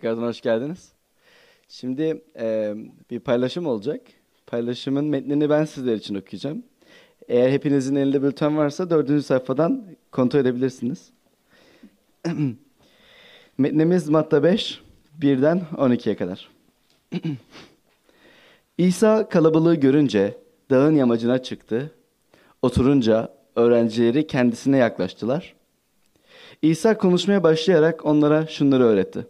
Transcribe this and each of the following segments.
Tekrardan hoş geldiniz. Şimdi e, bir paylaşım olacak. Paylaşımın metnini ben sizler için okuyacağım. Eğer hepinizin elinde bülten varsa dördüncü sayfadan kontrol edebilirsiniz. Metnimiz Matta 5, 1'den 12'ye kadar. İsa kalabalığı görünce dağın yamacına çıktı. Oturunca öğrencileri kendisine yaklaştılar. İsa konuşmaya başlayarak onlara şunları öğretti.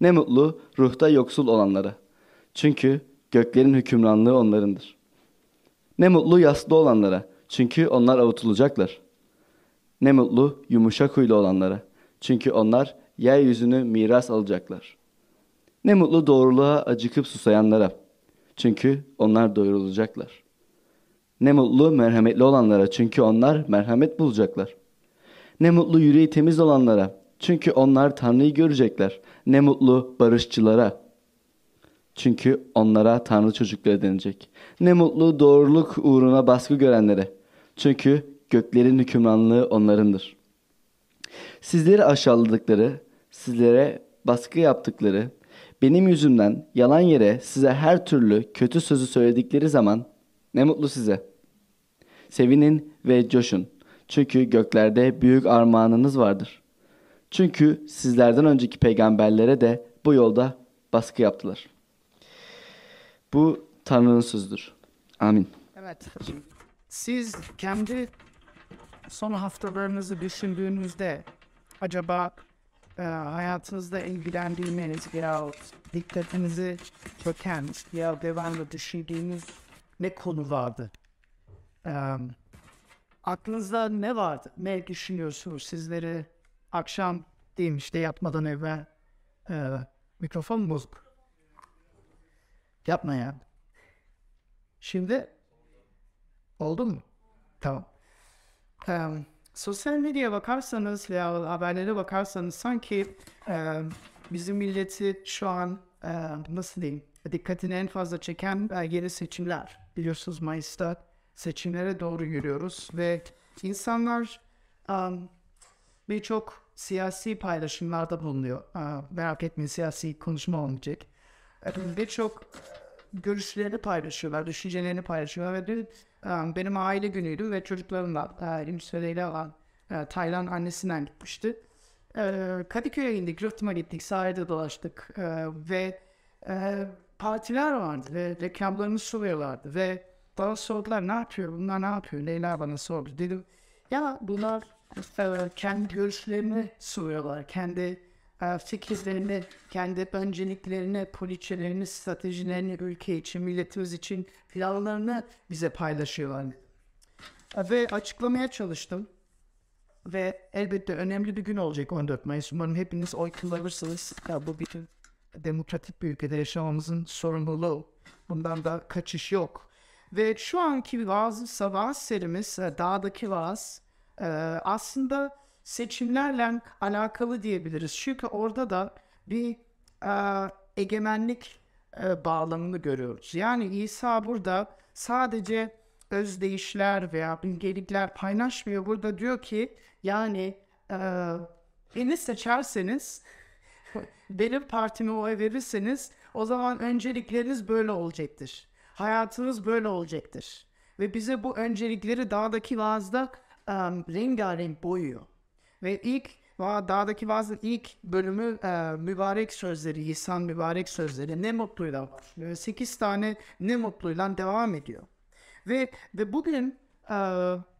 Ne mutlu ruhta yoksul olanlara. Çünkü göklerin hükümranlığı onlarındır. Ne mutlu yaslı olanlara. Çünkü onlar avutulacaklar. Ne mutlu yumuşak huylu olanlara. Çünkü onlar yeryüzünü miras alacaklar. Ne mutlu doğruluğa acıkıp susayanlara. Çünkü onlar doyurulacaklar. Ne mutlu merhametli olanlara. Çünkü onlar merhamet bulacaklar. Ne mutlu yüreği temiz olanlara. Çünkü onlar Tanrı'yı görecekler. Ne mutlu barışçılara. Çünkü onlara Tanrı çocukları denilecek. Ne mutlu doğruluk uğruna baskı görenlere. Çünkü göklerin hükümranlığı onlarındır. Sizleri aşağıladıkları, sizlere baskı yaptıkları, benim yüzümden yalan yere size her türlü kötü sözü söyledikleri zaman ne mutlu size. Sevinin ve coşun. Çünkü göklerde büyük armağanınız vardır. Çünkü sizlerden önceki peygamberlere de bu yolda baskı yaptılar. Bu Tanrı'nın sözüdür. Amin. Evet. Siz kendi son haftalarınızı düşündüğünüzde acaba e, hayatınızda ilgilendiğiniz ya dikkatinizi çöken ya devamlı düşündüğünüz ne konu vardı? E, aklınızda ne vardı? Ne düşünüyorsunuz? Sizleri akşam diyeyim işte yatmadan evvel e, mikrofon bozuk. Yapma ya. Şimdi oldu mu? Tamam. Ee, sosyal medyaya bakarsanız veya haberlere bakarsanız sanki e, bizim milleti şu an e, nasıl diyeyim dikkatini en fazla çeken e, yeni seçimler. Biliyorsunuz Mayıs'ta seçimlere doğru yürüyoruz ve insanlar um, birçok siyasi paylaşımlarda bulunuyor. Merak etmeyin siyasi konuşma olmayacak. E, Birçok görüşlerini paylaşıyorlar, düşüncelerini paylaşıyorlar ve dün benim aile günüydü ve çocuklarımla e, İngiltere'yle olan Taylan annesinden gitmişti. Kadıköy'e indik, Rıhtım'a gittik, sahilde dolaştık ve partiler vardı ve reklamlarını soruyorlardı ve bana sordular ne yapıyor, bunlar ne yapıyor, Leyla bana sordu. Dedim ya bunlar kendi görüşlerini soruyorlar, kendi e, fikirlerini, kendi önceliklerini, poliçelerini, stratejilerini ülke için, milletimiz için planlarını bize paylaşıyorlar. E, Ve açıklamaya çalıştım. Ve elbette önemli bir gün olacak 14 Mayıs. Umarım hepiniz oy kullanırsınız. Ya bu bütün demokratik bir ülkede yaşamamızın sorumluluğu. Bundan da kaçış yok. Ve şu anki vaaz, vaaz serimiz, e, dağdaki vaaz, e, aslında seçimlerle alakalı diyebiliriz. Çünkü orada da bir e, egemenlik e, bağlamını görüyoruz. Yani İsa burada sadece özdeyişler veya bilgelikler paylaşmıyor. Burada diyor ki yani e, beni seçerseniz benim partime oy verirseniz o zaman öncelikleriniz böyle olacaktır. Hayatınız böyle olacaktır. Ve bize bu öncelikleri dağdaki vaazda um, rengarenk boyuyor. Ve ilk dağdaki vaazın ilk bölümü e, mübarek sözleri, İsa'nın mübarek sözleri ne mutluyla başlıyor. Sekiz tane ne mutluyla devam ediyor. Ve ve bugün e,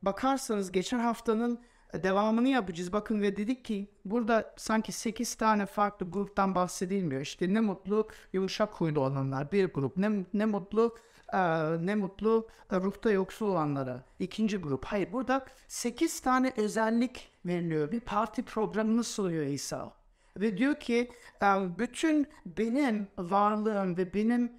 bakarsanız geçen haftanın devamını yapacağız. Bakın ve dedik ki burada sanki 8 tane farklı gruptan bahsedilmiyor. İşte ne mutlu yumuşak huylu olanlar bir grup. Ne, ne mutlu ne mutlu e, ruhta yoksul olanlara ikinci grup. Hayır burada 8 tane özellik veriliyor. Bir parti programını sunuyor İsa. Ve diyor ki bütün benim varlığım ve benim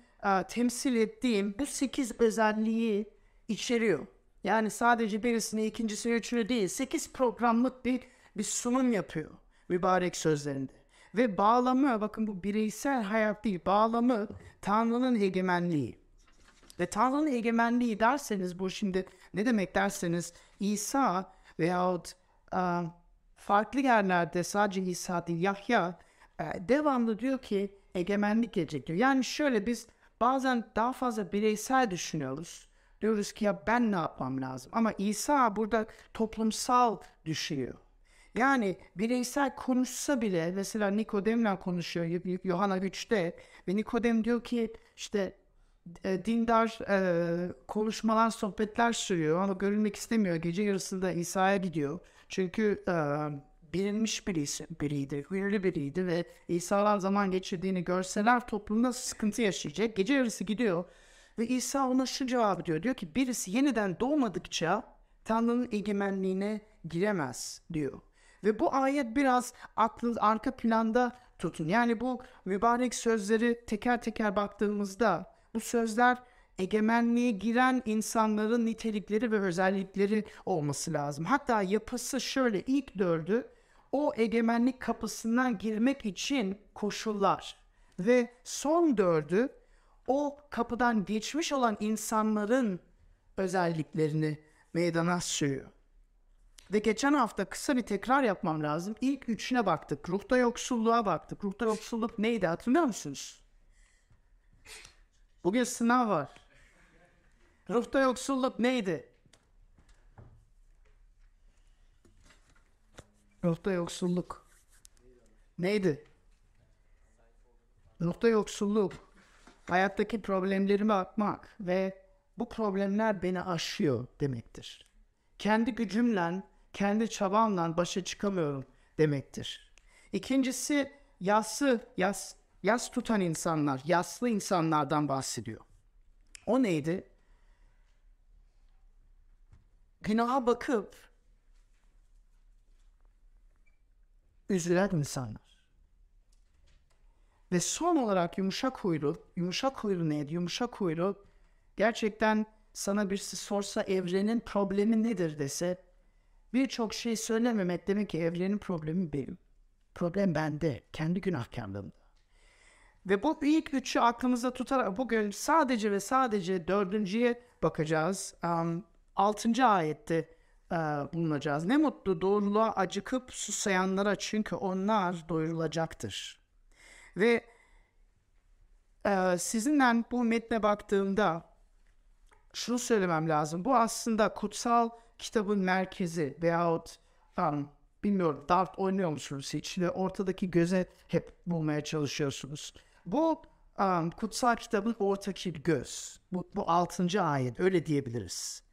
temsil ettiğim bu 8 özelliği içeriyor. Yani sadece birisini, ikincisini, üçünü değil, sekiz programlık bir, bir sunum yapıyor mübarek sözlerinde. Ve bağlamı, bakın bu bireysel hayat değil, bağlamı Tanrı'nın egemenliği. Ve Tanrı'nın egemenliği derseniz, bu şimdi ne demek derseniz, İsa veyahut e, farklı yerlerde sadece İsa değil, Yahya e, devamlı diyor ki egemenlik gelecek diyor. Yani şöyle biz bazen daha fazla bireysel düşünüyoruz. Diyoruz ki ya ben ne yapmam lazım? Ama İsa burada toplumsal düşüyor. Yani bireysel konuşsa bile mesela Nikodem'le konuşuyor Yohana 3'te ve Nikodem diyor ki işte e, dindar e, konuşmalar, sohbetler sürüyor ama görülmek istemiyor. Gece yarısında İsa'ya gidiyor. Çünkü e, bilinmiş birisi, biriydi, ünlü biriydi ve İsa'lar zaman geçirdiğini görseler toplumda sıkıntı yaşayacak. Gece yarısı gidiyor ve İsa ona şu cevabı diyor. Diyor ki birisi yeniden doğmadıkça Tanrı'nın egemenliğine giremez diyor. Ve bu ayet biraz aklın arka planda tutun. Yani bu mübarek sözleri teker teker baktığımızda bu sözler egemenliğe giren insanların nitelikleri ve özellikleri olması lazım. Hatta yapısı şöyle ilk dördü o egemenlik kapısından girmek için koşullar ve son dördü o kapıdan geçmiş olan insanların özelliklerini meydana sürüyor. Ve geçen hafta kısa bir tekrar yapmam lazım. İlk üçüne baktık. Ruhta yoksulluğa baktık. Ruhta yoksulluk neydi hatırlıyor musunuz? Bugün sınav var. Ruhta yoksulluk neydi? Ruhta yoksulluk neydi? Ruhta yoksulluk hayattaki problemlerime bakmak ve bu problemler beni aşıyor demektir. Kendi gücümle, kendi çabamla başa çıkamıyorum demektir. İkincisi yası, yas, yas tutan insanlar, yaslı insanlardan bahsediyor. O neydi? Günaha bakıp üzülen insanlar. Ve son olarak yumuşak huylu, yumuşak huylu neydi? Yumuşak huylu gerçekten sana birisi sorsa evrenin problemi nedir dese birçok şey söylememek demek ki evrenin problemi benim. Problem bende, kendi günahkarlığımda. Ve bu ilk üçü aklımızda tutarak bugün sadece ve sadece dördüncüye bakacağız. Um, altıncı ayette e, bulunacağız. Ne mutlu doğruluğa acıkıp susayanlara çünkü onlar doyurulacaktır. Ve e, sizinle bu metne baktığımda şunu söylemem lazım. Bu aslında kutsal kitabın merkezi veyahut um, bilmiyorum dart oynuyor musunuz hiç? Ve ortadaki göze hep bulmaya çalışıyorsunuz. Bu um, kutsal kitabın ortaki göz. Bu, bu altıncı ayet öyle diyebiliriz.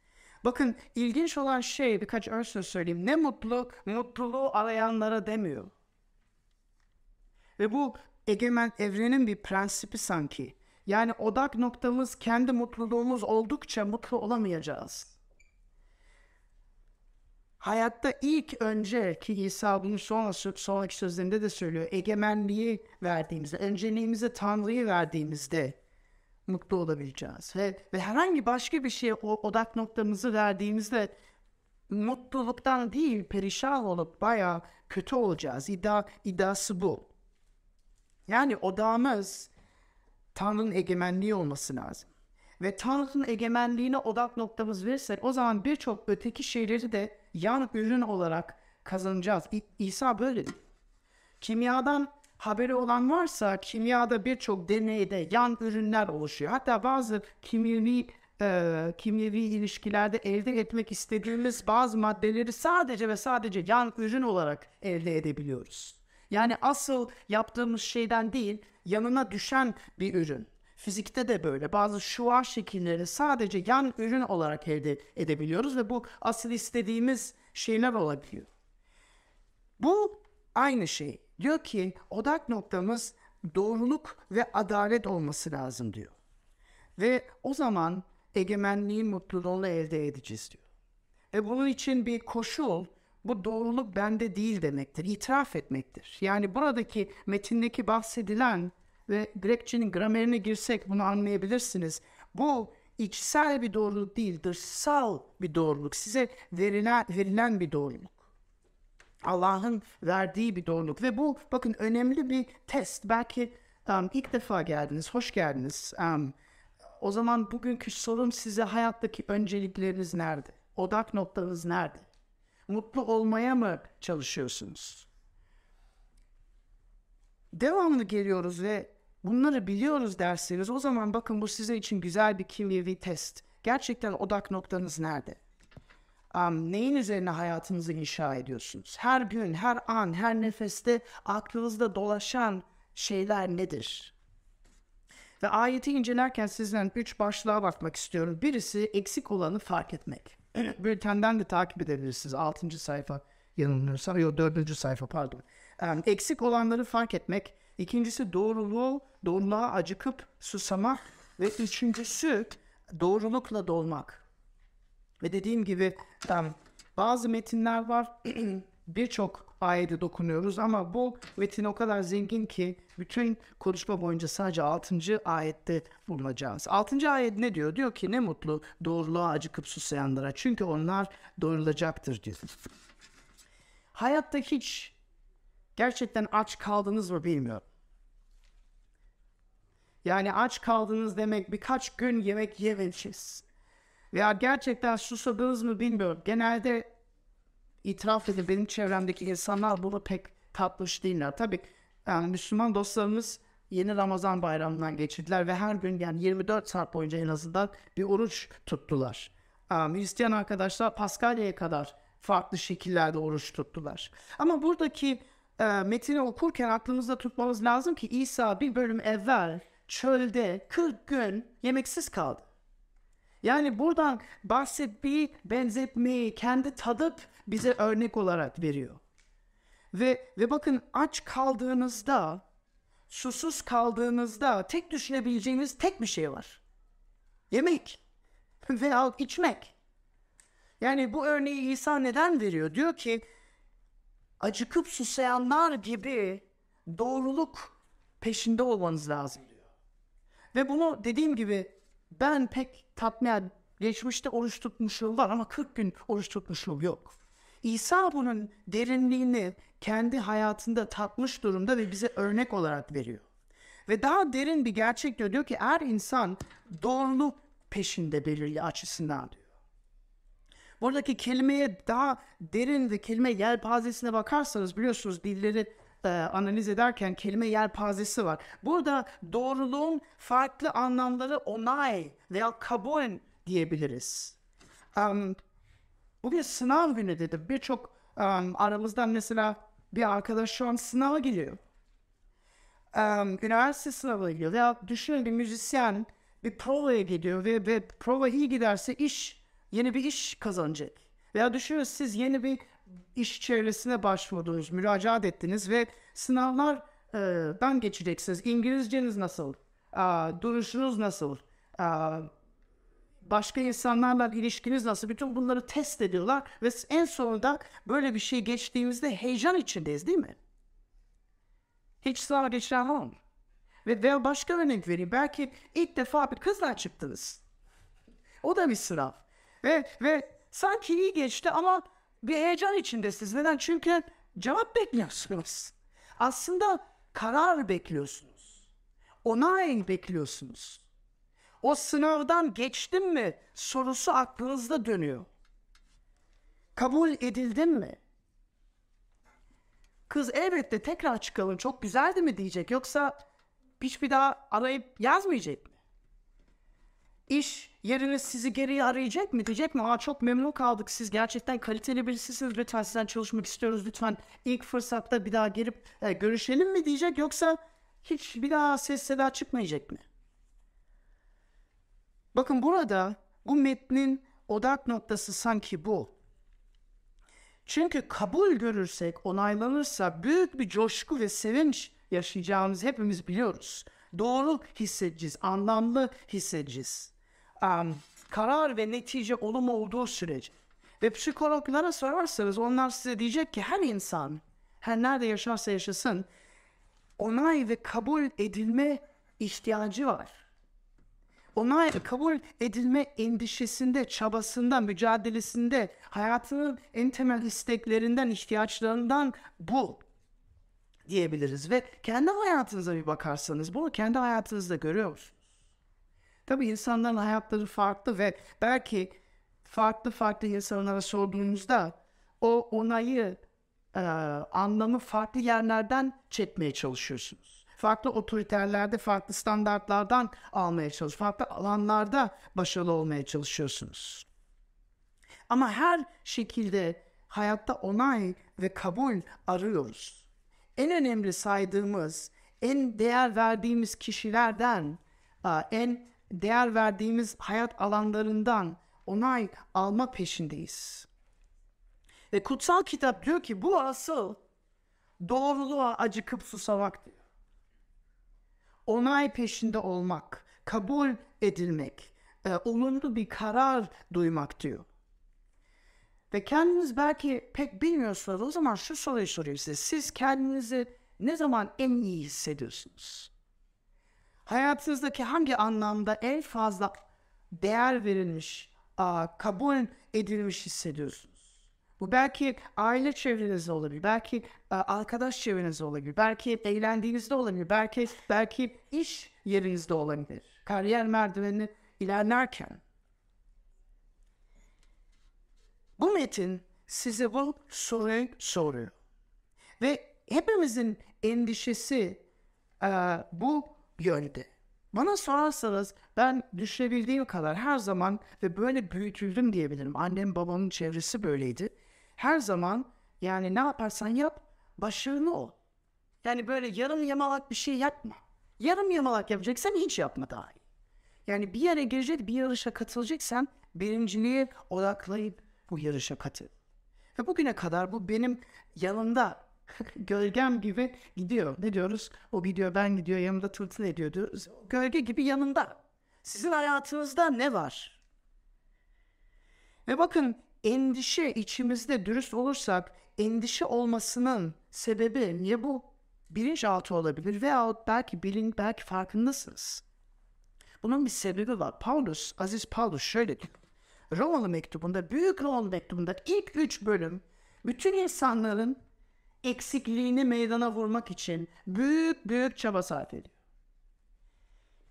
Bakın ilginç olan şey birkaç örnek söyleyeyim. Ne mutlu mutluluğu arayanlara demiyor. Ve bu egemen evrenin bir prensibi sanki. Yani odak noktamız kendi mutluluğumuz oldukça mutlu olamayacağız. Hayatta ilk önce ki İsa bunu sonra sonraki sözlerinde de söylüyor. Egemenliği verdiğimizde, önceliğimizi Tanrı'yı verdiğimizde mutlu olabileceğiz. Ve, ve herhangi başka bir şeye o odak noktamızı verdiğimizde mutluluktan değil perişan olup bayağı kötü olacağız. İddia, iddiası bu. Yani odağımız Tanrı'nın egemenliği olması lazım. Ve Tanrı'nın egemenliğine odak noktamız verirsek o zaman birçok öteki şeyleri de yan ürün olarak kazanacağız. İ- İsa böyle. Kimyadan haberi olan varsa kimyada birçok deneyde yan ürünler oluşuyor. Hatta bazı kimyevi e, kimyevi ilişkilerde elde etmek istediğimiz bazı maddeleri sadece ve sadece yan ürün olarak elde edebiliyoruz. Yani asıl yaptığımız şeyden değil, yanına düşen bir ürün. Fizikte de böyle. Bazı şua şekilleri sadece yan ürün olarak elde edebiliyoruz ve bu asıl istediğimiz şeyler olabiliyor. Bu aynı şey. Diyor ki odak noktamız doğruluk ve adalet olması lazım diyor. Ve o zaman egemenliğin mutluluğunu elde edeceğiz diyor. E bunun için bir koşul bu doğruluk bende değil demektir. İtiraf etmektir. Yani buradaki metindeki bahsedilen ve Grekçenin gramerine girsek bunu anlayabilirsiniz. Bu içsel bir doğruluk değil, dışsal bir doğruluk. Size verilen, verilen bir doğruluk. Allah'ın verdiği bir doğruluk. Ve bu bakın önemli bir test. Belki um, ilk defa geldiniz, hoş geldiniz. Um, o zaman bugünkü sorum size hayattaki öncelikleriniz nerede? Odak noktanız nerede? Mutlu olmaya mı çalışıyorsunuz? devamlı geliyoruz ve bunları biliyoruz derseniz o zaman bakın bu size için güzel bir kimyevi test. Gerçekten odak noktanız nerede? Um, neyin üzerine hayatınızı inşa ediyorsunuz? Her gün, her an, her nefeste aklınızda dolaşan şeyler nedir? Ve ayeti incelerken sizden üç başlığa bakmak istiyorum. Birisi eksik olanı fark etmek. Bültenden de takip edebilirsiniz. Altıncı sayfa yanılmıyorsam. Yok dördüncü sayfa pardon. Um, eksik olanları fark etmek. İkincisi doğruluğu, doğruluğa acıkıp susamak. Ve üçüncüsü doğrulukla dolmak. Ve dediğim gibi bazı metinler var. Birçok ayete dokunuyoruz ama bu metin o kadar zengin ki bütün konuşma boyunca sadece 6. ayette bulunacağız. 6. ayet ne diyor? Diyor ki ne mutlu doğruluğa acıkıp susayanlara çünkü onlar doyurulacaktır diyor. Hayatta hiç gerçekten aç kaldınız mı bilmiyorum. Yani aç kaldınız demek birkaç gün yemek yememişiz. Veya gerçekten susadınız mı bilmiyorum. Genelde itiraf edin benim çevremdeki insanlar bunu pek tatmış değiller. Tabii yani Müslüman dostlarımız yeni Ramazan bayramından geçirdiler ve her gün yani 24 saat boyunca en azından bir oruç tuttular. Um, Hristiyan arkadaşlar Paskalya'ya kadar farklı şekillerde oruç tuttular. Ama buradaki e, metini okurken aklımızda tutmamız lazım ki İsa bir bölüm evvel çölde 40 gün yemeksiz kaldı. Yani buradan bahsetmeyi, benzetmeyi kendi tadıp bize örnek olarak veriyor. Ve ve bakın aç kaldığınızda, susuz kaldığınızda tek düşünebileceğiniz tek bir şey var. Yemek veya içmek. Yani bu örneği İsa neden veriyor? Diyor ki acıkıp susayanlar gibi doğruluk peşinde olmanız lazım. Ve bunu dediğim gibi ben pek tatmayan geçmişte oruç tutmuşluğum var ama 40 gün oruç tutmuşluğum yok. İsa bunun derinliğini kendi hayatında tatmış durumda ve bize örnek olarak veriyor. Ve daha derin bir gerçek diyor. Diyor ki her insan doğruluk peşinde belirli açısından diyor. Buradaki kelimeye daha derin ve kelime yelpazesine bakarsanız biliyorsunuz dilleri e, analiz ederken kelime yelpazesi var. Burada doğruluğun farklı anlamları onay veya kabul diyebiliriz. Um, bugün sınav günü dedim. Birçok um, aramızdan mesela bir arkadaş şu an sınava giriyor. Um, üniversite sınavına gidiyor. Veya düşünün bir müzisyen bir provaya gidiyor ve, ve prova iyi giderse iş, yeni bir iş kazanacak. Veya düşünün siz yeni bir iş çevresine başvurdunuz, müracaat ettiniz ve sınavlardan geçeceksiniz. İngilizceniz nasıl? Aa, duruşunuz nasıl? Aa, başka insanlarla ilişkiniz nasıl? Bütün bunları test ediyorlar ve en sonunda böyle bir şey geçtiğimizde heyecan içindeyiz değil mi? Hiç var mı? Ve veya başka örnek vereyim. Belki ilk defa bir kızla çıktınız. O da bir sınav. Ve, ve sanki iyi geçti ama bir heyecan içindesiniz. Neden? Çünkü cevap bekliyorsunuz. Aslında karar bekliyorsunuz. Onay bekliyorsunuz. O sınavdan geçtim mi sorusu aklınızda dönüyor. Kabul edildim mi? Kız elbette tekrar çıkalım çok güzeldi mi diyecek yoksa hiçbir daha arayıp yazmayacak mı? İş yeriniz sizi geriye arayacak mı? Diyecek mi? Aa çok memnun kaldık. Siz gerçekten kaliteli birisisiniz. Lütfen sizden çalışmak istiyoruz. Lütfen ilk fırsatta bir daha gelip e, görüşelim mi diyecek yoksa hiç bir daha ses seda çıkmayacak mı? Bakın burada bu metnin odak noktası sanki bu. Çünkü kabul görürsek, onaylanırsa büyük bir coşku ve sevinç yaşayacağımızı hepimiz biliyoruz. Doğru hissedeceğiz, anlamlı hissedeceğiz. Um, karar ve netice olumlu olduğu sürece. Ve psikologlara sorarsanız onlar size diyecek ki her insan, her nerede yaşarsa yaşasın, onay ve kabul edilme ihtiyacı var. Onay ve kabul edilme endişesinde, çabasında, mücadelesinde, hayatının en temel isteklerinden, ihtiyaçlarından bu diyebiliriz. Ve kendi hayatınıza bir bakarsanız bunu kendi hayatınızda görüyor musunuz? Tabii insanların hayatları farklı ve belki farklı farklı insanlara sorduğunuzda o onayı e, anlamı farklı yerlerden çekmeye çalışıyorsunuz. Farklı otoriterlerde, farklı standartlardan almaya çalışıyorsunuz. Farklı alanlarda başarılı olmaya çalışıyorsunuz. Ama her şekilde hayatta onay ve kabul arıyoruz. En önemli saydığımız, en değer verdiğimiz kişilerden, en değer verdiğimiz hayat alanlarından onay alma peşindeyiz. Ve kutsal kitap diyor ki bu asıl doğruluğa acıkıp susamak diyor. Onay peşinde olmak, kabul edilmek, e, olumlu bir karar duymak diyor. Ve kendiniz belki pek bilmiyorsunuz. O zaman şu soruyu sorayım size. Siz kendinizi ne zaman en iyi hissediyorsunuz? Hayatınızdaki hangi anlamda en fazla değer verilmiş, kabul edilmiş hissediyorsunuz? Bu belki aile çevrenizde olabilir, belki arkadaş çevrenizde olabilir, belki eğlendiğinizde olabilir, belki belki iş yerinizde olabilir. Kariyer merdivenini ilerlerken. Bu metin size bu soruyu soruyor. Ve hepimizin endişesi bu yönde. Bana sorarsanız ben düşünebildiğim kadar her zaman ve böyle büyütüldüm diyebilirim. Annem babamın çevresi böyleydi. Her zaman yani ne yaparsan yap başarılı ol. Yani böyle yarım yamalak bir şey yapma. Yarım yamalak yapacaksan hiç yapma daha iyi. Yani bir yere girecek, bir yarışa katılacaksan birinciliğe odaklayıp bu yarışa katıl. Ve bugüne kadar bu benim yanımda gölgem gibi gidiyor. Ne diyoruz? O gidiyor ben gidiyor yanımda tırtıl ediyor diyoruz. Gölge gibi yanında. Sizin hayatınızda ne var? Ve bakın endişe içimizde dürüst olursak endişe olmasının sebebi niye bu? Bilinçaltı olabilir veyahut belki bilin belki farkındasınız. Bunun bir sebebi var. Paulus, Aziz Paulus şöyle diyor. Romalı mektubunda, Büyük Romalı mektubunda ilk üç bölüm bütün insanların eksikliğini meydana vurmak için büyük büyük çaba sarf ediyor.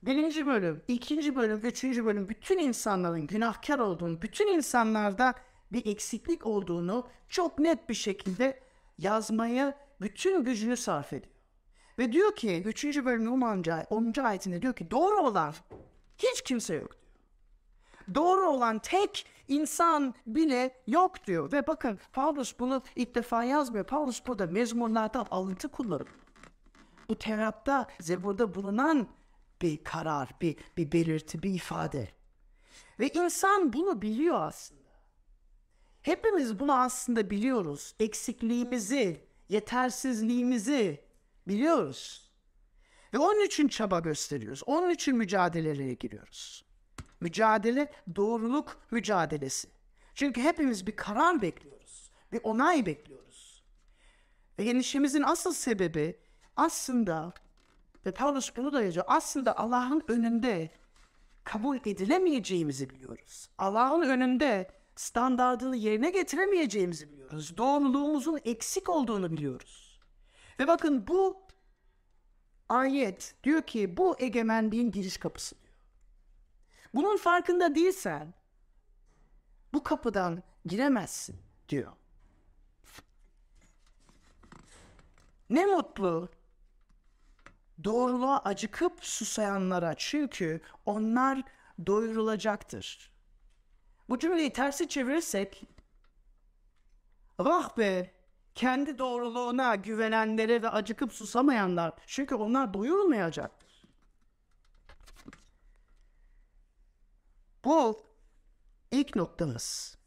Birinci bölüm, ikinci bölüm, üçüncü bölüm bütün insanların günahkar olduğunu, bütün insanlarda bir eksiklik olduğunu çok net bir şekilde yazmaya bütün gücünü sarf ediyor. Ve diyor ki 3. bölümün 10. 10. ayetinde diyor ki doğru olan hiç kimse yok diyor. Doğru olan tek insan bile yok diyor. Ve bakın Paulus bunu ilk defa yazmıyor. Paulus burada mezmurlardan alıntı kullanıyor. Bu Tevrat'ta, Zebur'da bulunan bir karar, bir, bir belirti, bir ifade. Ve insan bunu biliyor aslında. Hepimiz bunu aslında biliyoruz. Eksikliğimizi, yetersizliğimizi biliyoruz. Ve onun için çaba gösteriyoruz. Onun için mücadelelere giriyoruz. Mücadele doğruluk mücadelesi. Çünkü hepimiz bir karar bekliyoruz. Bir onay bekliyoruz. Ve endişemizin asıl sebebi aslında ve Paulus bunu da yazıyor. Aslında Allah'ın önünde kabul edilemeyeceğimizi biliyoruz. Allah'ın önünde standartını yerine getiremeyeceğimizi biliyoruz. Doğruluğumuzun eksik olduğunu biliyoruz. Ve bakın bu ayet diyor ki bu egemenliğin giriş kapısı. Bunun farkında değilsen bu kapıdan giremezsin diyor. Ne mutlu doğruluğa acıkıp susayanlara çünkü onlar doyurulacaktır. Bu cümleyi tersi çevirirsek vah be kendi doğruluğuna güvenenlere ve acıkıp susamayanlar çünkü onlar doyurulmayacaktır. Bu ilk noktamız.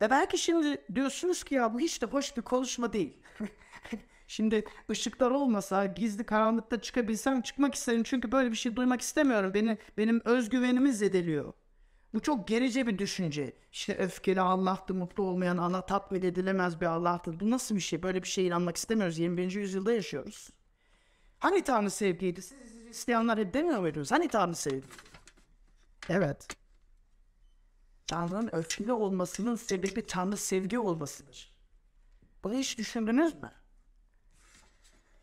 Ve belki şimdi diyorsunuz ki ya bu hiç de hoş bir konuşma değil. şimdi ışıklar olmasa gizli karanlıkta çıkabilsem çıkmak isterim. Çünkü böyle bir şey duymak istemiyorum. Beni, benim özgüvenimi zedeliyor. Bu çok gerice bir düşünce. İşte öfkeli Allah'tı, mutlu olmayan Allah, tatmin edilemez bir Allah'tır. Bu nasıl bir şey? Böyle bir şeye inanmak istemiyoruz. 21. yüzyılda yaşıyoruz. Hani Tanrı sevgiydi? Siz isteyenler hep demiyor muydunuz? Hani Tanrı sevgiydi? Evet. Tanrı'nın öfkeli olmasının sebebi Tanrı sevgi olmasıdır. Bunu hiç düşündünüz mü?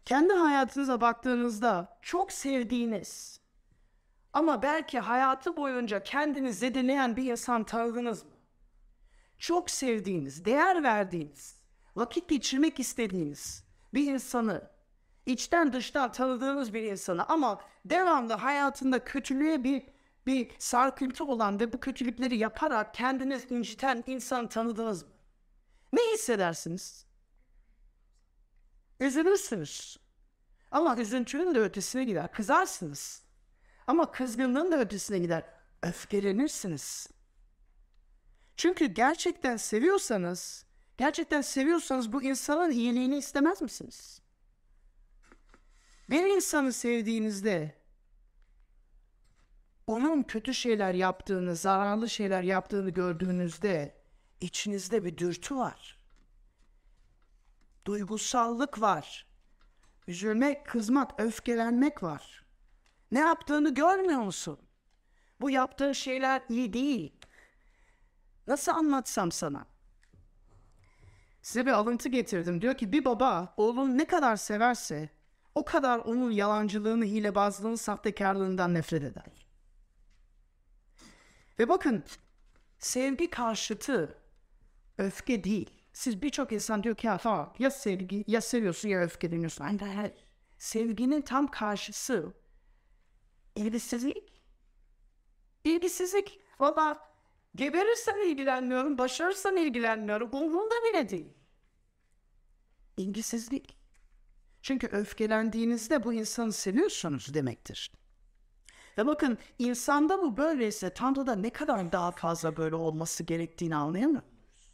Kendi hayatınıza baktığınızda çok sevdiğiniz ama belki hayatı boyunca kendini zedeleyen bir insan tanıdınız mı? Çok sevdiğiniz, değer verdiğiniz, vakit geçirmek istediğiniz bir insanı, içten dıştan tanıdığınız bir insanı ama devamlı hayatında kötülüğe bir bir sarkıntı olan ve bu kötülükleri yaparak kendiniz inciten insanı tanıdınız mı? Ne hissedersiniz? Üzülürsünüz. Ama üzüntünün de ötesine gider. Kızarsınız. Ama kızgınlığın da ötesine gider. Öfkelenirsiniz. Çünkü gerçekten seviyorsanız, gerçekten seviyorsanız bu insanın iyiliğini istemez misiniz? Bir insanı sevdiğinizde onun kötü şeyler yaptığını, zararlı şeyler yaptığını gördüğünüzde içinizde bir dürtü var. Duygusallık var. Üzülmek, kızmak, öfkelenmek var. Ne yaptığını görmüyor musun? Bu yaptığın şeyler iyi değil. Nasıl anlatsam sana? Size bir alıntı getirdim. Diyor ki bir baba oğlunu ne kadar severse o kadar onun yalancılığını, hilebazlığını, sahtekarlığından nefret eder. Ve bakın sevgi karşıtı öfke değil. Siz birçok insan diyor ki ya tamam ya sevgi ya seviyorsun ya öfkeleniyorsun. Hayır. Sevginin tam karşısı ilgisizlik. İlgisizlik. Valla geberirsen ilgilenmiyorum, başarırsan ilgilenmiyorum. Umurumda bile değil. İlgisizlik. Çünkü öfkelendiğinizde bu insanı seviyorsunuz demektir. Ve bakın insanda bu böyleyse Tanrı'da ne kadar daha fazla böyle olması gerektiğini anlayamıyor muyuz?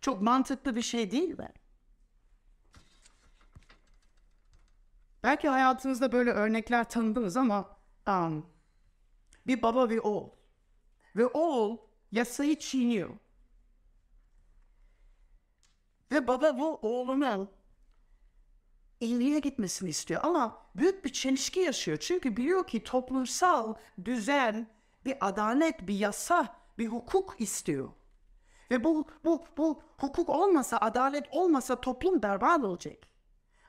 Çok mantıklı bir şey değil mi? Belki hayatınızda böyle örnekler tanıdınız ama um, bir baba ve oğul. Ve oğul yasayı çiğniyor. Ve baba bu oğlunun iyiliğe gitmesini istiyor ama büyük bir çelişki yaşıyor. Çünkü biliyor ki toplumsal düzen, bir adalet, bir yasa, bir hukuk istiyor. Ve bu, bu, bu hukuk olmasa, adalet olmasa toplum berbat olacak.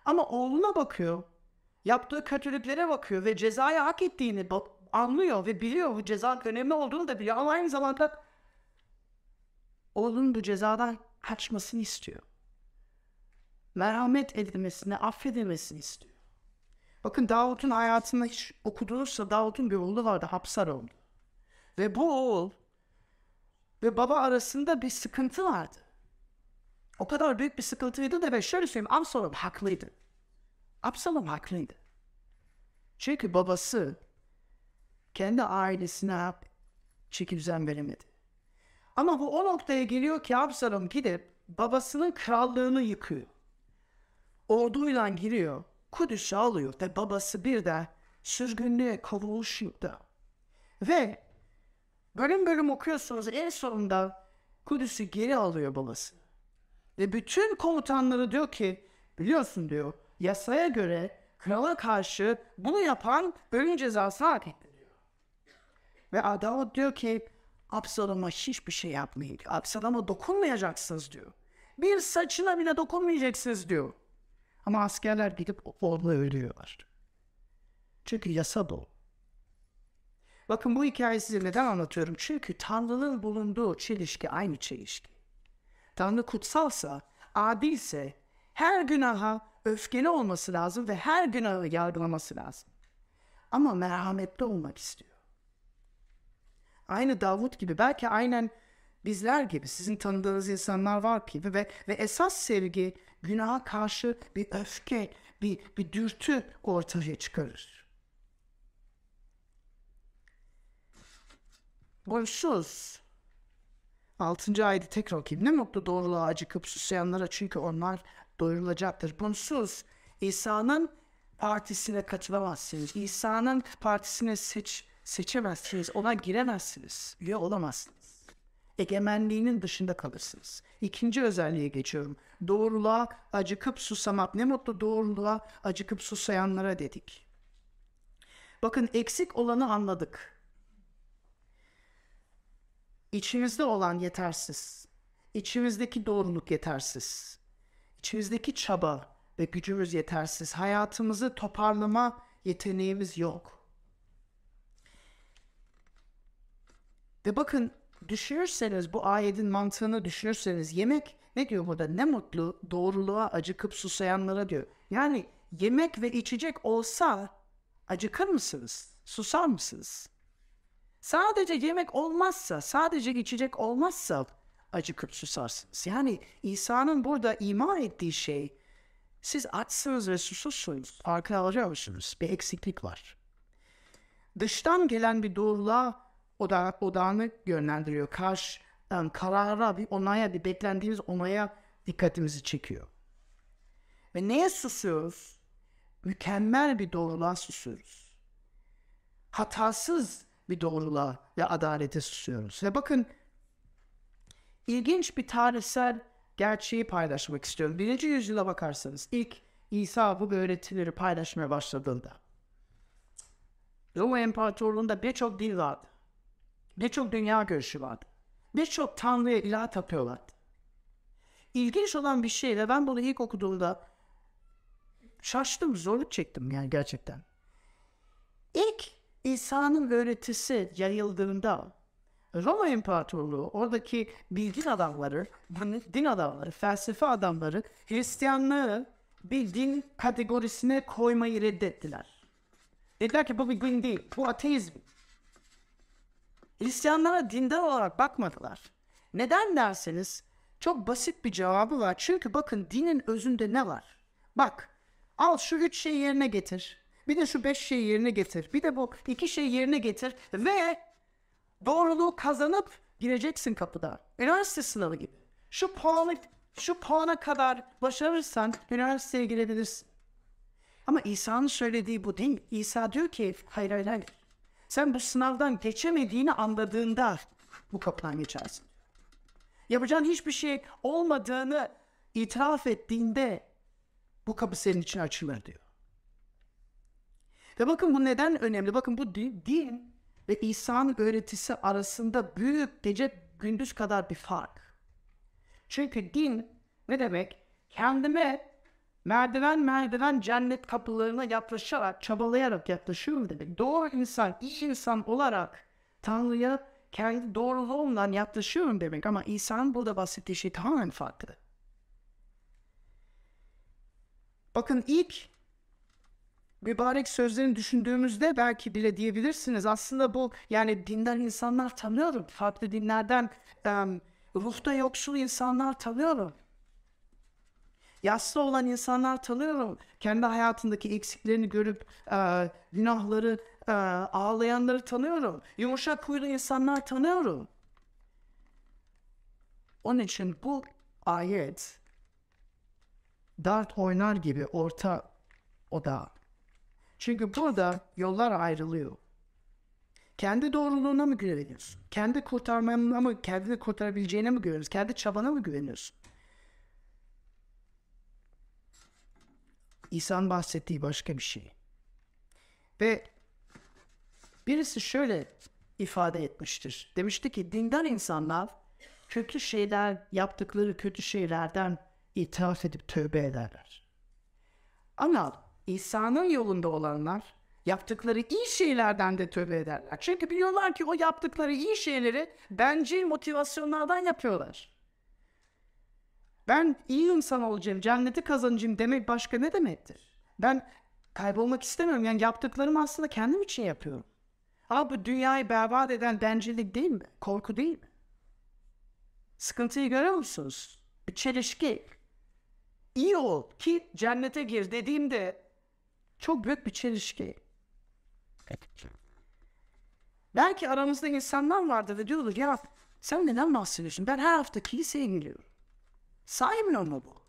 Ama oğluna bakıyor, yaptığı kötülüklere bakıyor ve cezayı hak ettiğini anlıyor ve biliyor bu ceza önemli olduğunu da biliyor. Ama aynı zamanda oğlunun bu cezadan kaçmasını istiyor merhamet edilmesini, affedilmesini istiyor. Bakın Davut'un hayatında hiç okudunuzsa Davut'un bir oğlu vardı, Hapsar oldu. Ve bu oğul ve baba arasında bir sıkıntı vardı. O kadar büyük bir sıkıntıydı da ve şöyle söyleyeyim, Absalom haklıydı. Absalom haklıydı. Çünkü babası kendi ailesine çeki düzen veremedi. Ama bu o noktaya geliyor ki Absalom gidip babasının krallığını yıkıyor orduyla giriyor. Kudüs'ü alıyor ve babası bir de sürgünlüğe kovuluşunda. Ve bölüm bölüm okuyorsunuz en sonunda Kudüs'ü geri alıyor babası. Ve bütün komutanları diyor ki biliyorsun diyor yasaya göre krala karşı bunu yapan ölüm cezası hak. Ve Davut diyor ki Absalom'a hiçbir şey yapmayın. Absalom'a dokunmayacaksınız diyor. Bir saçına bile dokunmayacaksınız diyor. Ama askerler gidip orada ölüyorlar. Çünkü yasa bu. Bakın bu hikayeyi size neden anlatıyorum? Çünkü Tanrı'nın bulunduğu çelişki aynı çelişki. Tanrı kutsalsa, adilse her günaha öfkeli olması lazım ve her günahı yargılaması lazım. Ama merhametli olmak istiyor. Aynı Davut gibi belki aynen bizler gibi sizin tanıdığınız insanlar var ki ve, ve esas sevgi günaha karşı bir öfke, bir, bir dürtü ortaya çıkarır. Bunsuz. Altıncı ayeti tekrar okuyayım. Ne mutlu doğruluğa acıkıp susayanlara çünkü onlar doyurulacaktır. Bunsuz İsa'nın partisine katılamazsınız. İsa'nın partisine seç, seçemezsiniz. Ona giremezsiniz. Üye olamazsınız. Egemenliğinin dışında kalırsınız. İkinci özelliğe geçiyorum. Doğruluğa acıkıp susamak. Ne mutlu doğruluğa acıkıp susayanlara dedik. Bakın eksik olanı anladık. İçimizde olan yetersiz. İçimizdeki doğruluk yetersiz. İçimizdeki çaba ve gücümüz yetersiz. Hayatımızı toparlama yeteneğimiz yok. Ve bakın düşünürseniz bu ayetin mantığını düşünürseniz yemek ne diyor burada? Ne mutlu doğruluğa acıkıp susayanlara diyor. Yani yemek ve içecek olsa acıkır mısınız? Susar mısınız? Sadece yemek olmazsa, sadece içecek olmazsa acıkıp susarsınız. Yani İsa'nın burada ima ettiği şey siz açsınız ve susuzsunuz. Farkına alıyor musunuz? Bir eksiklik var. Dıştan gelen bir doğruluğa oda, odağını yönlendiriyor. Karşı yani karara, bir onaya, bir beklendiğimiz onaya dikkatimizi çekiyor. Ve neye susuyoruz? Mükemmel bir doğruluğa susuyoruz. Hatasız bir doğruluğa ve adalete susuyoruz. Ve bakın ilginç bir tarihsel gerçeği paylaşmak istiyorum. Birinci yüzyıla bakarsanız ilk İsa bu öğretileri paylaşmaya başladığında Roma İmparatorluğu'nda birçok dil vardı. Birçok dünya görüşü vardı. Birçok tanrıya ilah tapıyorlardı. İlginç olan bir şey ve ben bunu ilk okuduğumda şaştım, zorluk çektim yani gerçekten. İlk İsa'nın öğretisi yayıldığında Roma İmparatorluğu oradaki bilgi adamları, din adamları, felsefe adamları Hristiyanlığı bir din kategorisine koymayı reddettiler. Dediler ki bu bir din değil, bu ateizm. Hristiyanlara dindar olarak bakmadılar. Neden derseniz çok basit bir cevabı var. Çünkü bakın dinin özünde ne var? Bak al şu üç şeyi yerine getir. Bir de şu beş şeyi yerine getir. Bir de bu iki şeyi yerine getir. Ve doğruluğu kazanıp gireceksin kapıda. Üniversite sınavı gibi. Şu puanı, şu puana kadar başarırsan üniversiteye girebilirsin. Ama İsa'nın söylediği bu değil. İsa diyor ki hayır hayır hayır. Sen bu sınavdan geçemediğini anladığında bu kapıdan geçersin. Yapacağın hiçbir şey olmadığını itiraf ettiğinde bu kapı senin için açılır diyor. Ve bakın bu neden önemli? Bakın bu din, din ve İsa'nın öğretisi arasında büyük gece gündüz kadar bir fark. Çünkü din ne demek? Kendime merdiven merdiven cennet kapılarına yaklaşarak, çabalayarak yaklaşıyorum demek. Doğru insan, iyi insan olarak Tanrı'ya kendi doğruluğumdan yaklaşıyorum demek. Ama İsa'nın burada bahsettiği şey tamamen farklı. Bakın ilk mübarek sözlerini düşündüğümüzde belki bile diyebilirsiniz. Aslında bu yani dinden insanlar tanıyorum. Farklı dinlerden um, ruhta yoksul insanlar tanıyorum. Yaslı olan insanlar tanıyorum. Kendi hayatındaki eksiklerini görüp e, günahları e, ağlayanları tanıyorum. Yumuşak huylu insanlar tanıyorum. Onun için bu ayet dart oynar gibi orta oda. Çünkü burada yollar ayrılıyor. Kendi doğruluğuna mı güveniyorsun? Kendi kurtarmana mı, kendini kurtarabileceğine mi güveniyorsun? Kendi çabana mı güveniyorsun? İsa'nın bahsettiği başka bir şey. Ve birisi şöyle ifade etmiştir. Demişti ki dindar insanlar kötü şeyler yaptıkları kötü şeylerden itiraf edip tövbe ederler. Ama İsa'nın yolunda olanlar yaptıkları iyi şeylerden de tövbe ederler. Çünkü biliyorlar ki o yaptıkları iyi şeyleri bencil motivasyonlardan yapıyorlar. Ben iyi insan olacağım, cenneti kazanacağım demek başka ne demektir? Ben kaybolmak istemiyorum. Yani yaptıklarım aslında kendim için yapıyorum. Ama bu dünyayı berbat eden bencillik değil mi? Korku değil mi? Sıkıntıyı görüyor musunuz? Bir çelişki. İyi ol ki cennete gir dediğimde çok büyük bir çelişki. Belki aramızda insanlar vardır ve diyorlar ya sen neden bahsediyorsun? Ben her hafta kiliseye geliyorum. Saymıyor mu bu?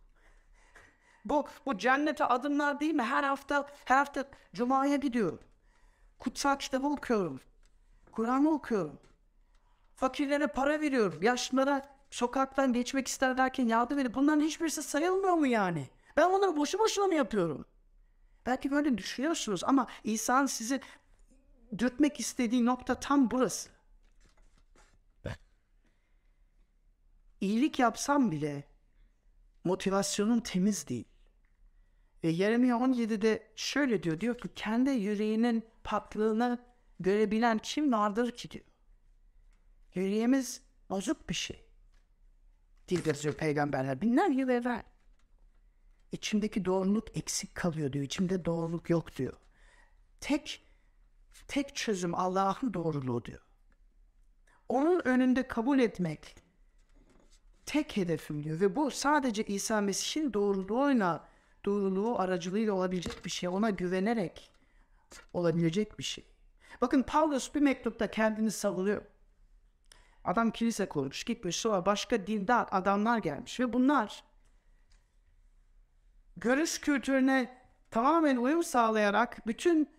Bu, bu cennete adımlar değil mi? Her hafta her hafta Cuma'ya gidiyorum. Kutsal kitabı okuyorum. Kur'an'ı okuyorum. Fakirlere para veriyorum. Yaşlılara sokaktan geçmek isterlerken yardım edip bunların hiçbirisi sayılmıyor mu yani? Ben onları boşu boşuna mı yapıyorum? Belki böyle düşünüyorsunuz ama İsa'nın sizi dürtmek istediği nokta tam burası. İyilik yapsam bile motivasyonum temiz değil. Ve Yeremia 17'de şöyle diyor, diyor ki kendi yüreğinin paklığını görebilen kim vardır ki diyor. Yüreğimiz bozuk bir şey. diye yazıyor peygamberler. Binler yıl evvel. İçimdeki doğruluk eksik kalıyor diyor. İçimde doğruluk yok diyor. Tek tek çözüm Allah'ın doğruluğu diyor. Onun önünde kabul etmek tek hedefim diyor. Ve bu sadece İsa Mesih'in doğruluğuyla, doğruluğu aracılığıyla olabilecek bir şey. Ona güvenerek olabilecek bir şey. Bakın Paulus bir mektupta kendini savunuyor. Adam kilise kurmuş, gitmiş sonra başka dindar adamlar gelmiş ve bunlar görüş kültürüne tamamen uyum sağlayarak bütün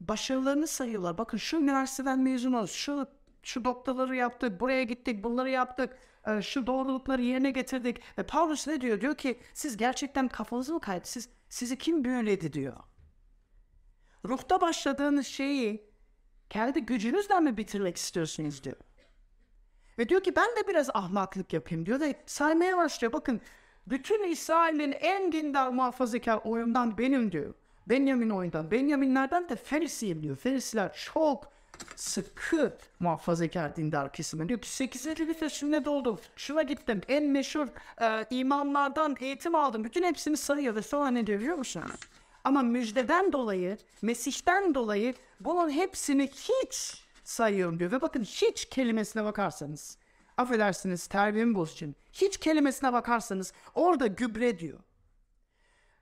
başarılarını sayıyorlar. Bakın şu üniversiteden mezunuz, şu şu doktorları yaptık, buraya gittik, bunları yaptık, e, şu doğrulukları yerine getirdik. Ve Paulus ne diyor? Diyor ki siz gerçekten kafanızı mı kaydı? Siz, sizi kim büyüledi diyor. Ruhta başladığınız şeyi kendi gücünüzle mi bitirmek istiyorsunuz diyor. Ve diyor ki ben de biraz ahmaklık yapayım diyor ve saymaya başlıyor. Bakın bütün İsrail'in en dindar muhafazakar oyundan benim diyor. Benjamin oyundan. Benjaminlerden de Ferisiyim diyor. Ferisiler çok sıkı muhafazakar dindar kesimi. Diyor ki 8. vitesinde doldum. Şuna gittim. En meşhur e, imamlardan eğitim aldım. Bütün hepsini sayıyor ve sonra ne diyor biliyor musun? Ama müjdeden dolayı, Mesih'ten dolayı bunun hepsini hiç sayıyorum diyor. Ve bakın hiç kelimesine bakarsanız, affedersiniz terbiyemi bozacağım. Hiç kelimesine bakarsanız orada gübre diyor.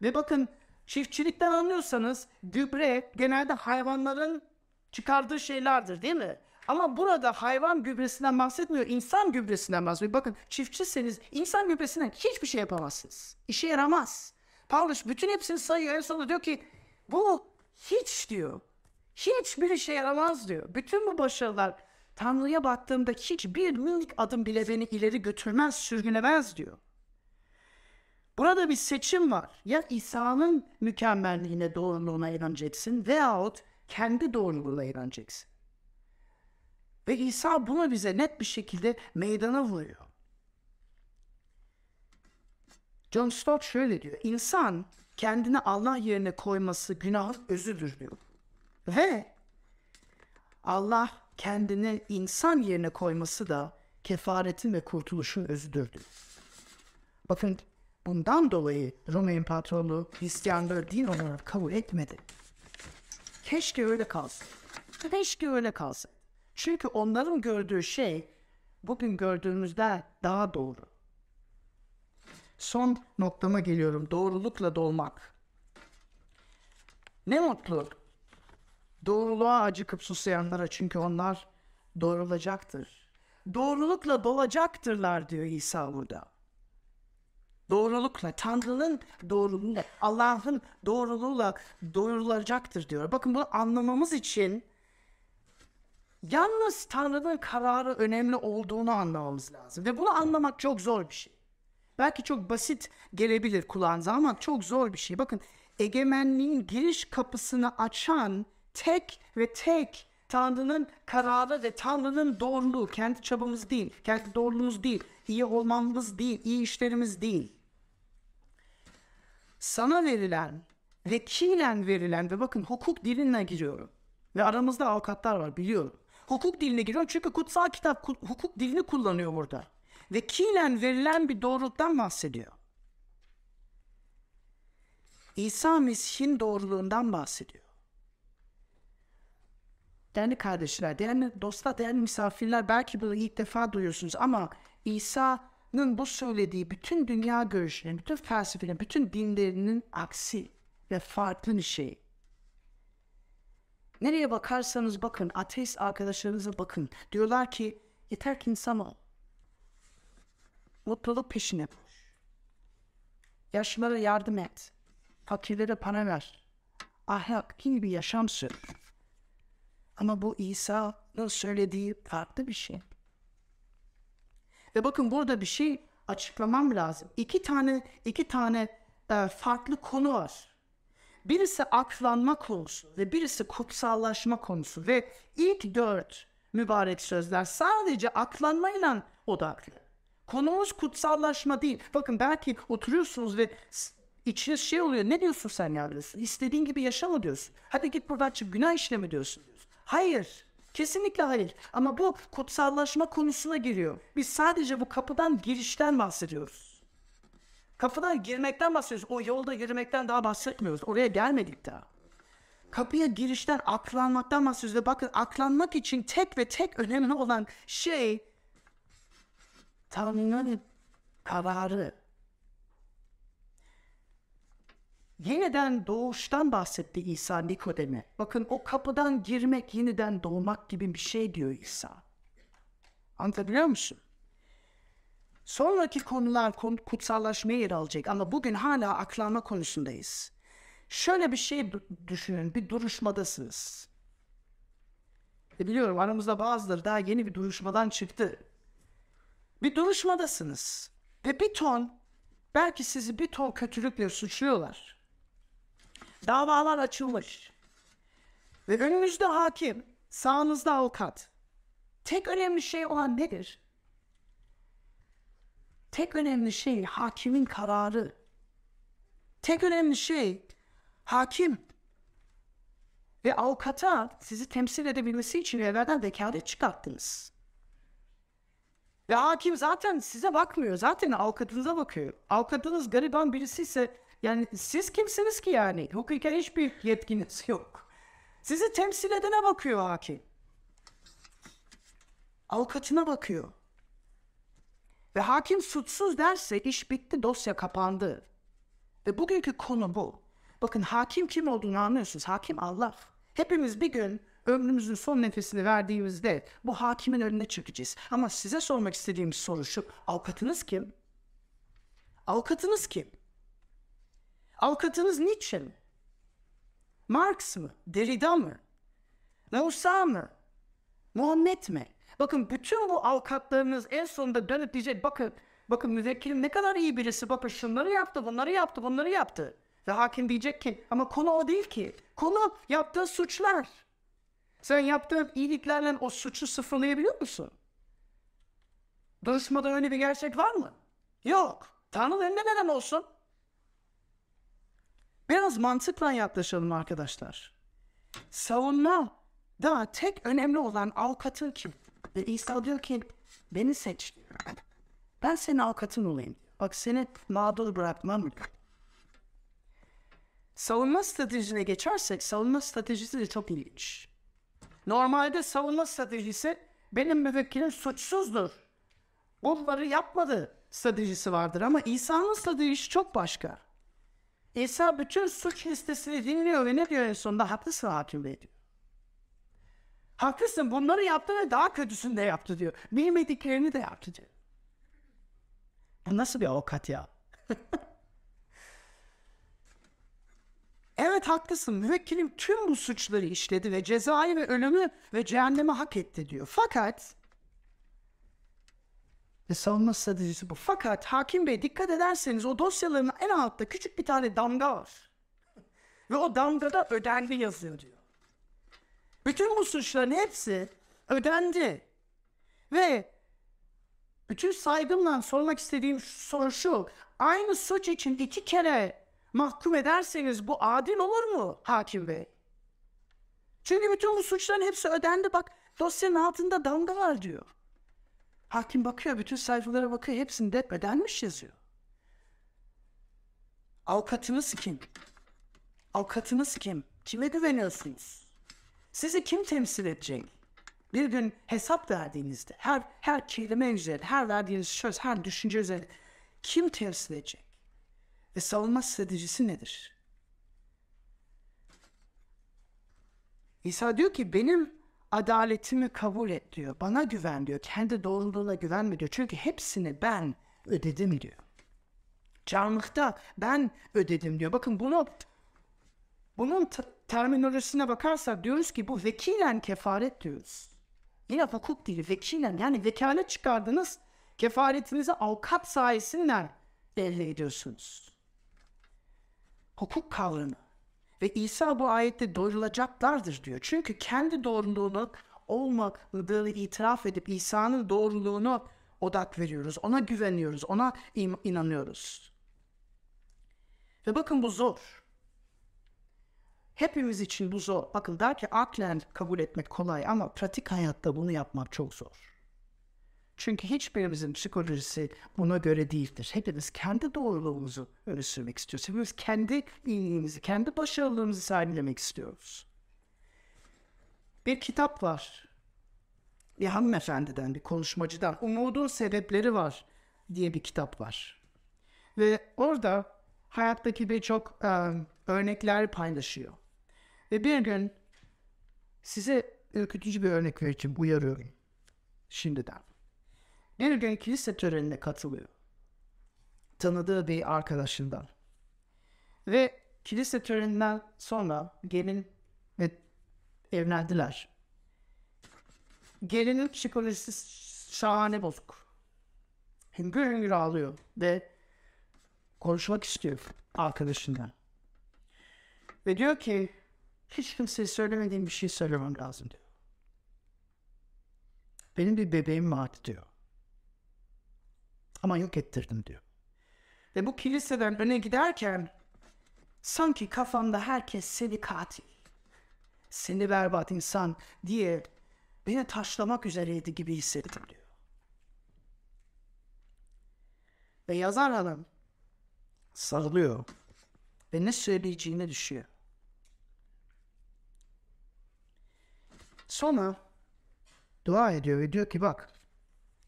Ve bakın çiftçilikten anlıyorsanız gübre genelde hayvanların çıkardığı şeylerdir değil mi? Ama burada hayvan gübresinden bahsetmiyor, insan gübresinden bahsediyor. Bakın çiftçiseniz insan gübresinden hiçbir şey yapamazsınız. İşe yaramaz. Paulus bütün hepsini sayıyor. En sonunda diyor ki bu hiç diyor. Hiçbir işe yaramaz diyor. Bütün bu başarılar Tanrı'ya baktığımda hiçbir minik adım bile beni ileri götürmez, sürgülemez diyor. Burada bir seçim var. Ya İsa'nın mükemmelliğine, doğruluğuna inanacaksın veyahut kendi doğruluğuna inanacaksın. Ve İsa bunu bize net bir şekilde meydana vuruyor. John Stott şöyle diyor. İnsan kendini Allah yerine koyması günahın özüdür diyor. Ve Allah kendini insan yerine koyması da kefaretin ve kurtuluşun özüdür diyor. Bakın bundan dolayı Roma İmparatorluğu Hristiyanlığı din olarak kabul etmedi. Keşke öyle kalsın. Keşke öyle kalsın. Çünkü onların gördüğü şey bugün gördüğümüzde daha doğru. Son noktama geliyorum. Doğrulukla dolmak. Ne mutlu. Doğruluğa acıkıp susayanlara çünkü onlar doğrulacaktır. Doğrulukla dolacaktırlar diyor İsa burada. Doğrulukla, Tanrı'nın doğruluğuyla, Allah'ın doğruluğuyla doyurulacaktır diyor. Bakın bunu anlamamız için yalnız Tanrı'nın kararı önemli olduğunu anlamamız lazım. Ve bunu anlamak çok zor bir şey. Belki çok basit gelebilir kulağınıza ama çok zor bir şey. Bakın egemenliğin giriş kapısını açan tek ve tek Tanrı'nın kararı ve Tanrı'nın doğruluğu. Kendi çabamız değil, kendi doğruluğumuz değil, iyi olmamız değil, iyi işlerimiz değil. Sana verilen, vekilen verilen ve bakın hukuk diline giriyorum. Ve aramızda avukatlar var biliyorum. Hukuk diline giriyorum çünkü kutsal kitap hukuk dilini kullanıyor burada. Vekilen verilen bir doğruluktan bahsediyor. İsa Mesih'in doğruluğundan bahsediyor. Değerli kardeşler, değerli dostlar, değerli misafirler belki bunu ilk defa duyuyorsunuz ama İsa'nın bu söylediği bütün dünya görüşlerinin, bütün felsefelerin, bütün dinlerinin aksi ve farklı bir şey. Nereye bakarsanız bakın, ateist arkadaşlarınıza bakın. Diyorlar ki yeter ki insan ol. Mutluluk peşine koş. Yaşlılara yardım et. Fakirlere para ver. Ahlak iyi bir yaşam sür. Ama bu İsa'nın söylediği farklı bir şey. Ve bakın burada bir şey açıklamam lazım. İki tane iki tane e, farklı konu var. Birisi aklanma konusu ve birisi kutsallaşma konusu ve ilk dört mübarek sözler sadece aklanmayla odaklı. Konumuz kutsallaşma değil. Bakın belki oturuyorsunuz ve içiniz şey oluyor. Ne diyorsun sen ya. İstediğin gibi yaşama diyorsun. Hadi git buradan çık günah işleme diyorsun. Hayır. Kesinlikle hayır. Ama bu kutsallaşma konusuna giriyor. Biz sadece bu kapıdan girişten bahsediyoruz. Kapıdan girmekten bahsediyoruz. O yolda yürümekten daha bahsetmiyoruz. Oraya gelmedik daha. Kapıya girişten aklanmaktan bahsediyoruz. Ve bakın aklanmak için tek ve tek önemli olan şey Tanrı'nın kararı. Yeniden doğuştan bahsetti İsa Nikodem'e. Bakın o kapıdan girmek yeniden doğmak gibi bir şey diyor İsa. Anlatabiliyor musun? Sonraki konular kon- kutsallaşmaya yer alacak ama bugün hala aklanma konusundayız. Şöyle bir şey düşünün, bir duruşmadasınız. E biliyorum aramızda bazıları daha yeni bir duruşmadan çıktı. Bir duruşmadasınız ve bir ton, belki sizi bir ton kötülükle suçluyorlar. Davalar açılmış. Ve önünüzde hakim, sağınızda avukat. Tek önemli şey olan nedir? Tek önemli şey hakimin kararı. Tek önemli şey hakim ve avukata sizi temsil edebilmesi için evvelden vekalet çıkarttınız. Ve hakim zaten size bakmıyor. Zaten avukatınıza bakıyor. Avukatınız gariban birisi ise yani siz kimsiniz ki yani? Hukuken hiçbir yetkiniz yok. Sizi temsil edene bakıyor hakim. Avukatına bakıyor. Ve hakim suçsuz derse iş bitti, dosya kapandı. Ve bugünkü konu bu. Bakın hakim kim olduğunu anlıyorsunuz. Hakim Allah. Hepimiz bir gün ömrümüzün son nefesini verdiğimizde bu hakimin önüne çıkacağız. Ama size sormak istediğim soru şu. Avukatınız kim? Avukatınız kim? Avukatınız Nietzsche mi? Marx mı? Derrida mı? Mausa mı? Muhammed mi? Bakın bütün bu avukatlarınız en sonunda dönüp diyecek bakın bakın müvekkilim ne kadar iyi birisi bakın şunları yaptı bunları yaptı bunları yaptı. Ve hakim diyecek ki ama konu o değil ki. Konu yaptığı suçlar. Sen yaptığın iyiliklerle o suçu sıfırlayabiliyor musun? Duruşmada öyle bir gerçek var mı? Yok. Tanrı önünde neden olsun? Biraz mantıkla yaklaşalım arkadaşlar. Savunma da tek önemli olan avukatın kim? Ve İsa diyor ki beni seç. Ben senin avukatın olayım. Bak seni mağdur bırakmam. Savunma stratejisine geçersek savunma stratejisi de çok ilginç. Normalde savunma stratejisi benim müvekkilim suçsuzdur. Bunları yapmadı stratejisi vardır ama İsa'nın stratejisi çok başka. İsa bütün suç listesini dinliyor ve ne diyor en sonunda? Haklısın hakim bey diyor. Haklısın bunları yaptı ve daha kötüsünü de yaptı diyor. Bilmediklerini de yaptı diyor. Bu nasıl bir avukat ya? evet haklısın müvekkilim tüm bu suçları işledi ve cezayı ve ölümü ve cehennemi hak etti diyor. Fakat ve savunma stratejisi bu. Fakat hakim bey dikkat ederseniz o dosyaların en altta küçük bir tane damga var. Ve o damgada ödendi yazıyor diyor. Bütün bu suçların hepsi ödendi. Ve bütün saygımla sormak istediğim soru şu. Aynı suç için iki kere mahkum ederseniz bu adil olur mu hakim bey? Çünkü bütün bu suçların hepsi ödendi. Bak dosyanın altında damga var diyor. Hakim bakıyor, bütün sayfalara bakıyor. Hepsinde ödenmiş yazıyor. Avukatınız kim? Avukatınız kim? Kime güveniyorsunuz? Sizi kim temsil edecek? Bir gün hesap verdiğinizde her her kelime üzerine, her verdiğiniz söz, her düşünce üzerine kim temsil edecek? Ve savunma stratejisi nedir? İsa diyor ki benim adaletimi kabul et diyor. Bana güven diyor. Kendi doğruluğuna güvenme diyor. Çünkü hepsini ben ödedim diyor. Çarmıhta ben ödedim diyor. Bakın bunu bunun t- terminolojisine bakarsak diyoruz ki bu vekilen kefaret diyoruz. Yine hukuk dili vekilen yani vekalet çıkardınız kefaretinizi avukat sayesinden elde ediyorsunuz. Hukuk kavramı. Ve İsa bu ayette doyurulacaklardır diyor. Çünkü kendi doğruluğunu olmadığını itiraf edip İsa'nın doğruluğunu odak veriyoruz. Ona güveniyoruz. Ona inanıyoruz. Ve bakın bu zor. hepimiz için bu zor. Bakın der ki aklen kabul etmek kolay ama pratik hayatta bunu yapmak çok zor. Çünkü hiçbirimizin psikolojisi buna göre değildir. Hepimiz kendi doğruluğumuzu öne sürmek istiyoruz. Hepimiz kendi iyiliğimizi, kendi başarılarımızı sergilemek istiyoruz. Bir kitap var. Bir hanımefendiden, bir konuşmacıdan. Umudun Sebepleri Var diye bir kitap var. Ve orada hayattaki birçok e, örnekler paylaşıyor. Ve bir gün size ürkütücü bir örnek vereceğim, uyarıyorum. Şimdiden. Bir gün kilise törenine katılıyor. Tanıdığı bir arkadaşından. Ve kilise töreninden sonra gelin ve evlendiler. Gelinin psikolojisi şahane bozuk. Hüngür hüngür ağlıyor ve konuşmak istiyor arkadaşından. Ve diyor ki hiç kimseye söylemediğim bir şey söylemem lazım diyor. Benim bir bebeğim vardı diyor. Ama yok ettirdim diyor. Ve bu kiliseden öne giderken sanki kafamda herkes seni katil, seni berbat insan diye beni taşlamak üzereydi gibi hissettim diyor. Ve yazar hanım sarılıyor ve ne söyleyeceğini düşüyor. Sonra dua ediyor ve diyor ki bak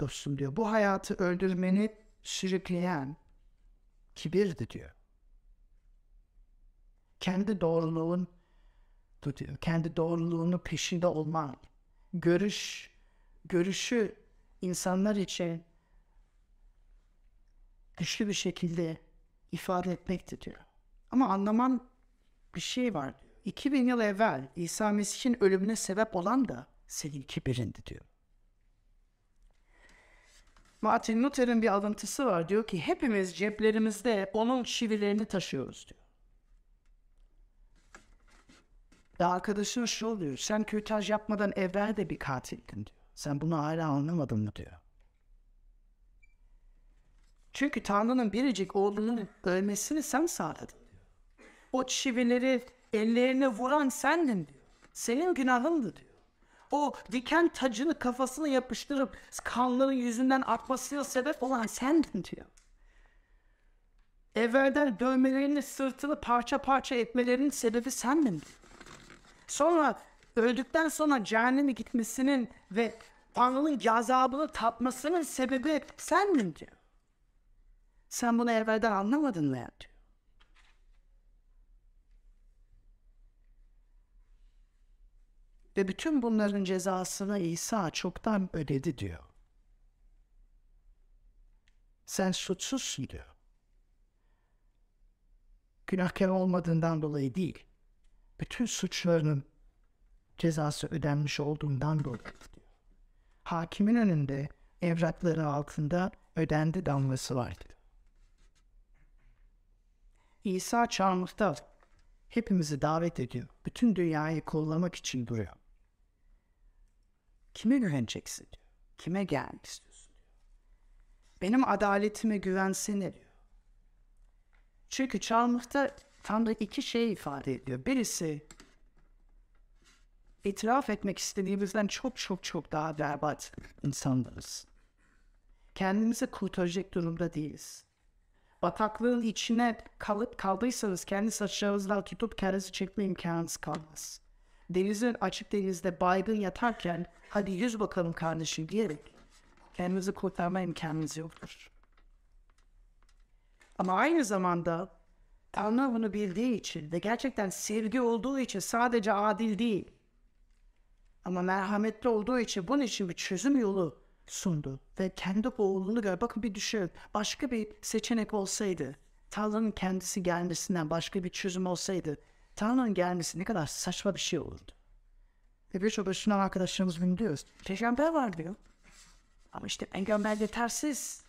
dostum diyor bu hayatı öldürmeni sürükleyen kibirdi diyor. Kendi doğruluğun diyor. Kendi doğruluğunu peşinde olman. Görüş, görüşü insanlar için güçlü bir şekilde ifade etmekti diyor. Ama anlaman bir şey var diyor. 2000 yıl evvel İsa Mesih'in ölümüne sebep olan da senin kibirindi diyor. Martin Luther'in bir alıntısı var. Diyor ki hepimiz ceplerimizde onun çivilerini taşıyoruz diyor. Ve arkadaşım şu diyor. Sen kürtaj yapmadan evvel de bir katildin diyor. Sen bunu hala anlamadın mı diyor. Çünkü Tanrı'nın biricik oğlunun ölmesini sen sağladın diyor. O çivileri ellerine vuran sendin diyor. Senin günahındı diyor. O diken tacını kafasına yapıştırıp kanların yüzünden akmasına sebep olan sendin diyor. Evvelden dövmelerini sırtını parça parça etmelerinin sebebi sendin diyor. Sonra öldükten sonra cehenneme gitmesinin ve Tanrı'nın gazabını tatmasının sebebi sendin diyor. Sen bunu evvelden anlamadın mı diyor. Ve bütün bunların cezasını İsa çoktan ödedi diyor. Sen suçsuzsun diyor. Günahkar olmadığından dolayı değil. Bütün suçlarının cezası ödenmiş olduğundan dolayı diyor. Hakimin önünde evrakları altında ödendi damlası var diyor. İsa çarmıhta hepimizi davet ediyor. Bütün dünyayı kollamak için duruyor. Kime güveneceksin diyor. Kime gelmek istiyorsun diyor. Benim adaletime güvensene diyor. Çünkü çarmıhta Tanrı iki şey ifade ediyor. Birisi itiraf etmek istediğimizden çok çok çok daha berbat insanlarız. Kendimizi kurtaracak durumda değiliz. Bataklığın içine kalıp kaldıysanız kendi saçlarınızdan tutup kendinizi çekme imkanınız kalmaz. Denizin açık denizde baygın yatarken hadi yüz bakalım kardeşim diyerek kendinizi kurtarma imkanınız yoktur. Ama aynı zamanda Tanrı bunu bildiği için ve gerçekten sevgi olduğu için sadece adil değil ama merhametli olduğu için bunun için bir çözüm yolu sundu. Ve kendi oğlunu gör. Bakın bir düşün. Başka bir seçenek olsaydı, Tanrı'nın kendisi gelmesinden başka bir çözüm olsaydı, Tanrı'nın gelmesi ne kadar saçma bir şey olurdu. Ve birçok Müslüman arkadaşlarımız bunu diyoruz. Peygamber var diyor. Ama işte peygamber yetersiz.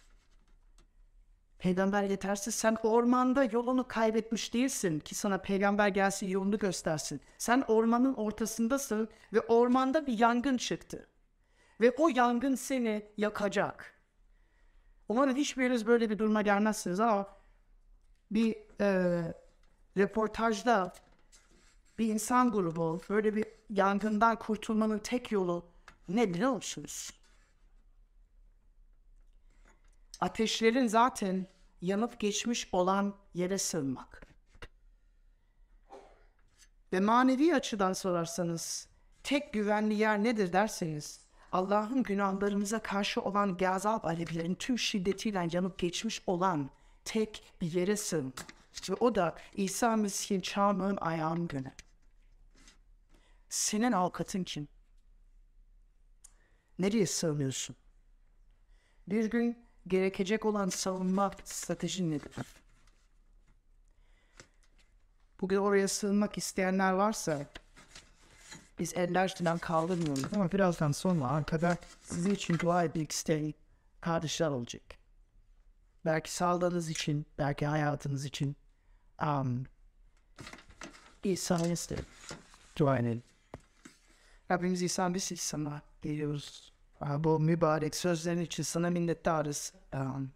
Peygamber yetersiz. Sen ormanda yolunu kaybetmiş değilsin ki sana peygamber gelsin yolunu göstersin. Sen ormanın ortasındasın ve ormanda bir yangın çıktı. Ve o yangın seni yakacak. Umarım hiçbiriniz böyle bir duruma gelmezsiniz ama bir e, reportajda bir insan grubu böyle bir yangından kurtulmanın tek yolu ne biliyor musunuz? Ateşlerin zaten yanıp geçmiş olan yere sığınmak. Ve manevi açıdan sorarsanız tek güvenli yer nedir derseniz Allah'ın günahlarımıza karşı olan gazap alevlerin tüm şiddetiyle yanıp geçmiş olan tek bir yere sığın. Ve o da İsa Mesih'in çarmıhın ayağının günü. Senin avukatın kim? Nereye sığınıyorsun? Bir gün gerekecek olan savunma stratejin nedir? Bugün oraya sığınmak isteyenler varsa biz eller falan kaldırmıyoruz ama birazdan sonra arkada sizin için dua etmek isteyen kardeşler olacak. Belki sağlığınız için, belki hayatınız için um, İsa'ya isterim. Dua edelim. Rabbimiz İsa biz sana geliyoruz. Bu mübarek sözlerin için sana minnettarız. Um,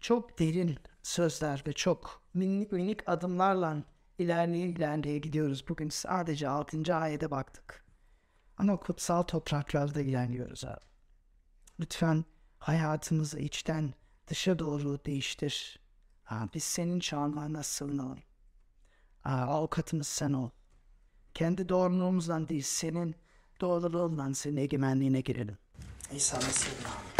çok derin sözler ve çok minik minik adımlarla ilerleye ilerleye gidiyoruz. Bugün sadece 6. ayete baktık. Ama kutsal topraklarda ilerliyoruz abi. Lütfen hayatımızı içten dışa doğru değiştir. Biz senin çağlarına sığınalım. Ha, avukatımız sen ol. Kendi doğruluğumuzdan değil, senin doğruluğundan senin egemenliğine girelim. İsa Mesih'in.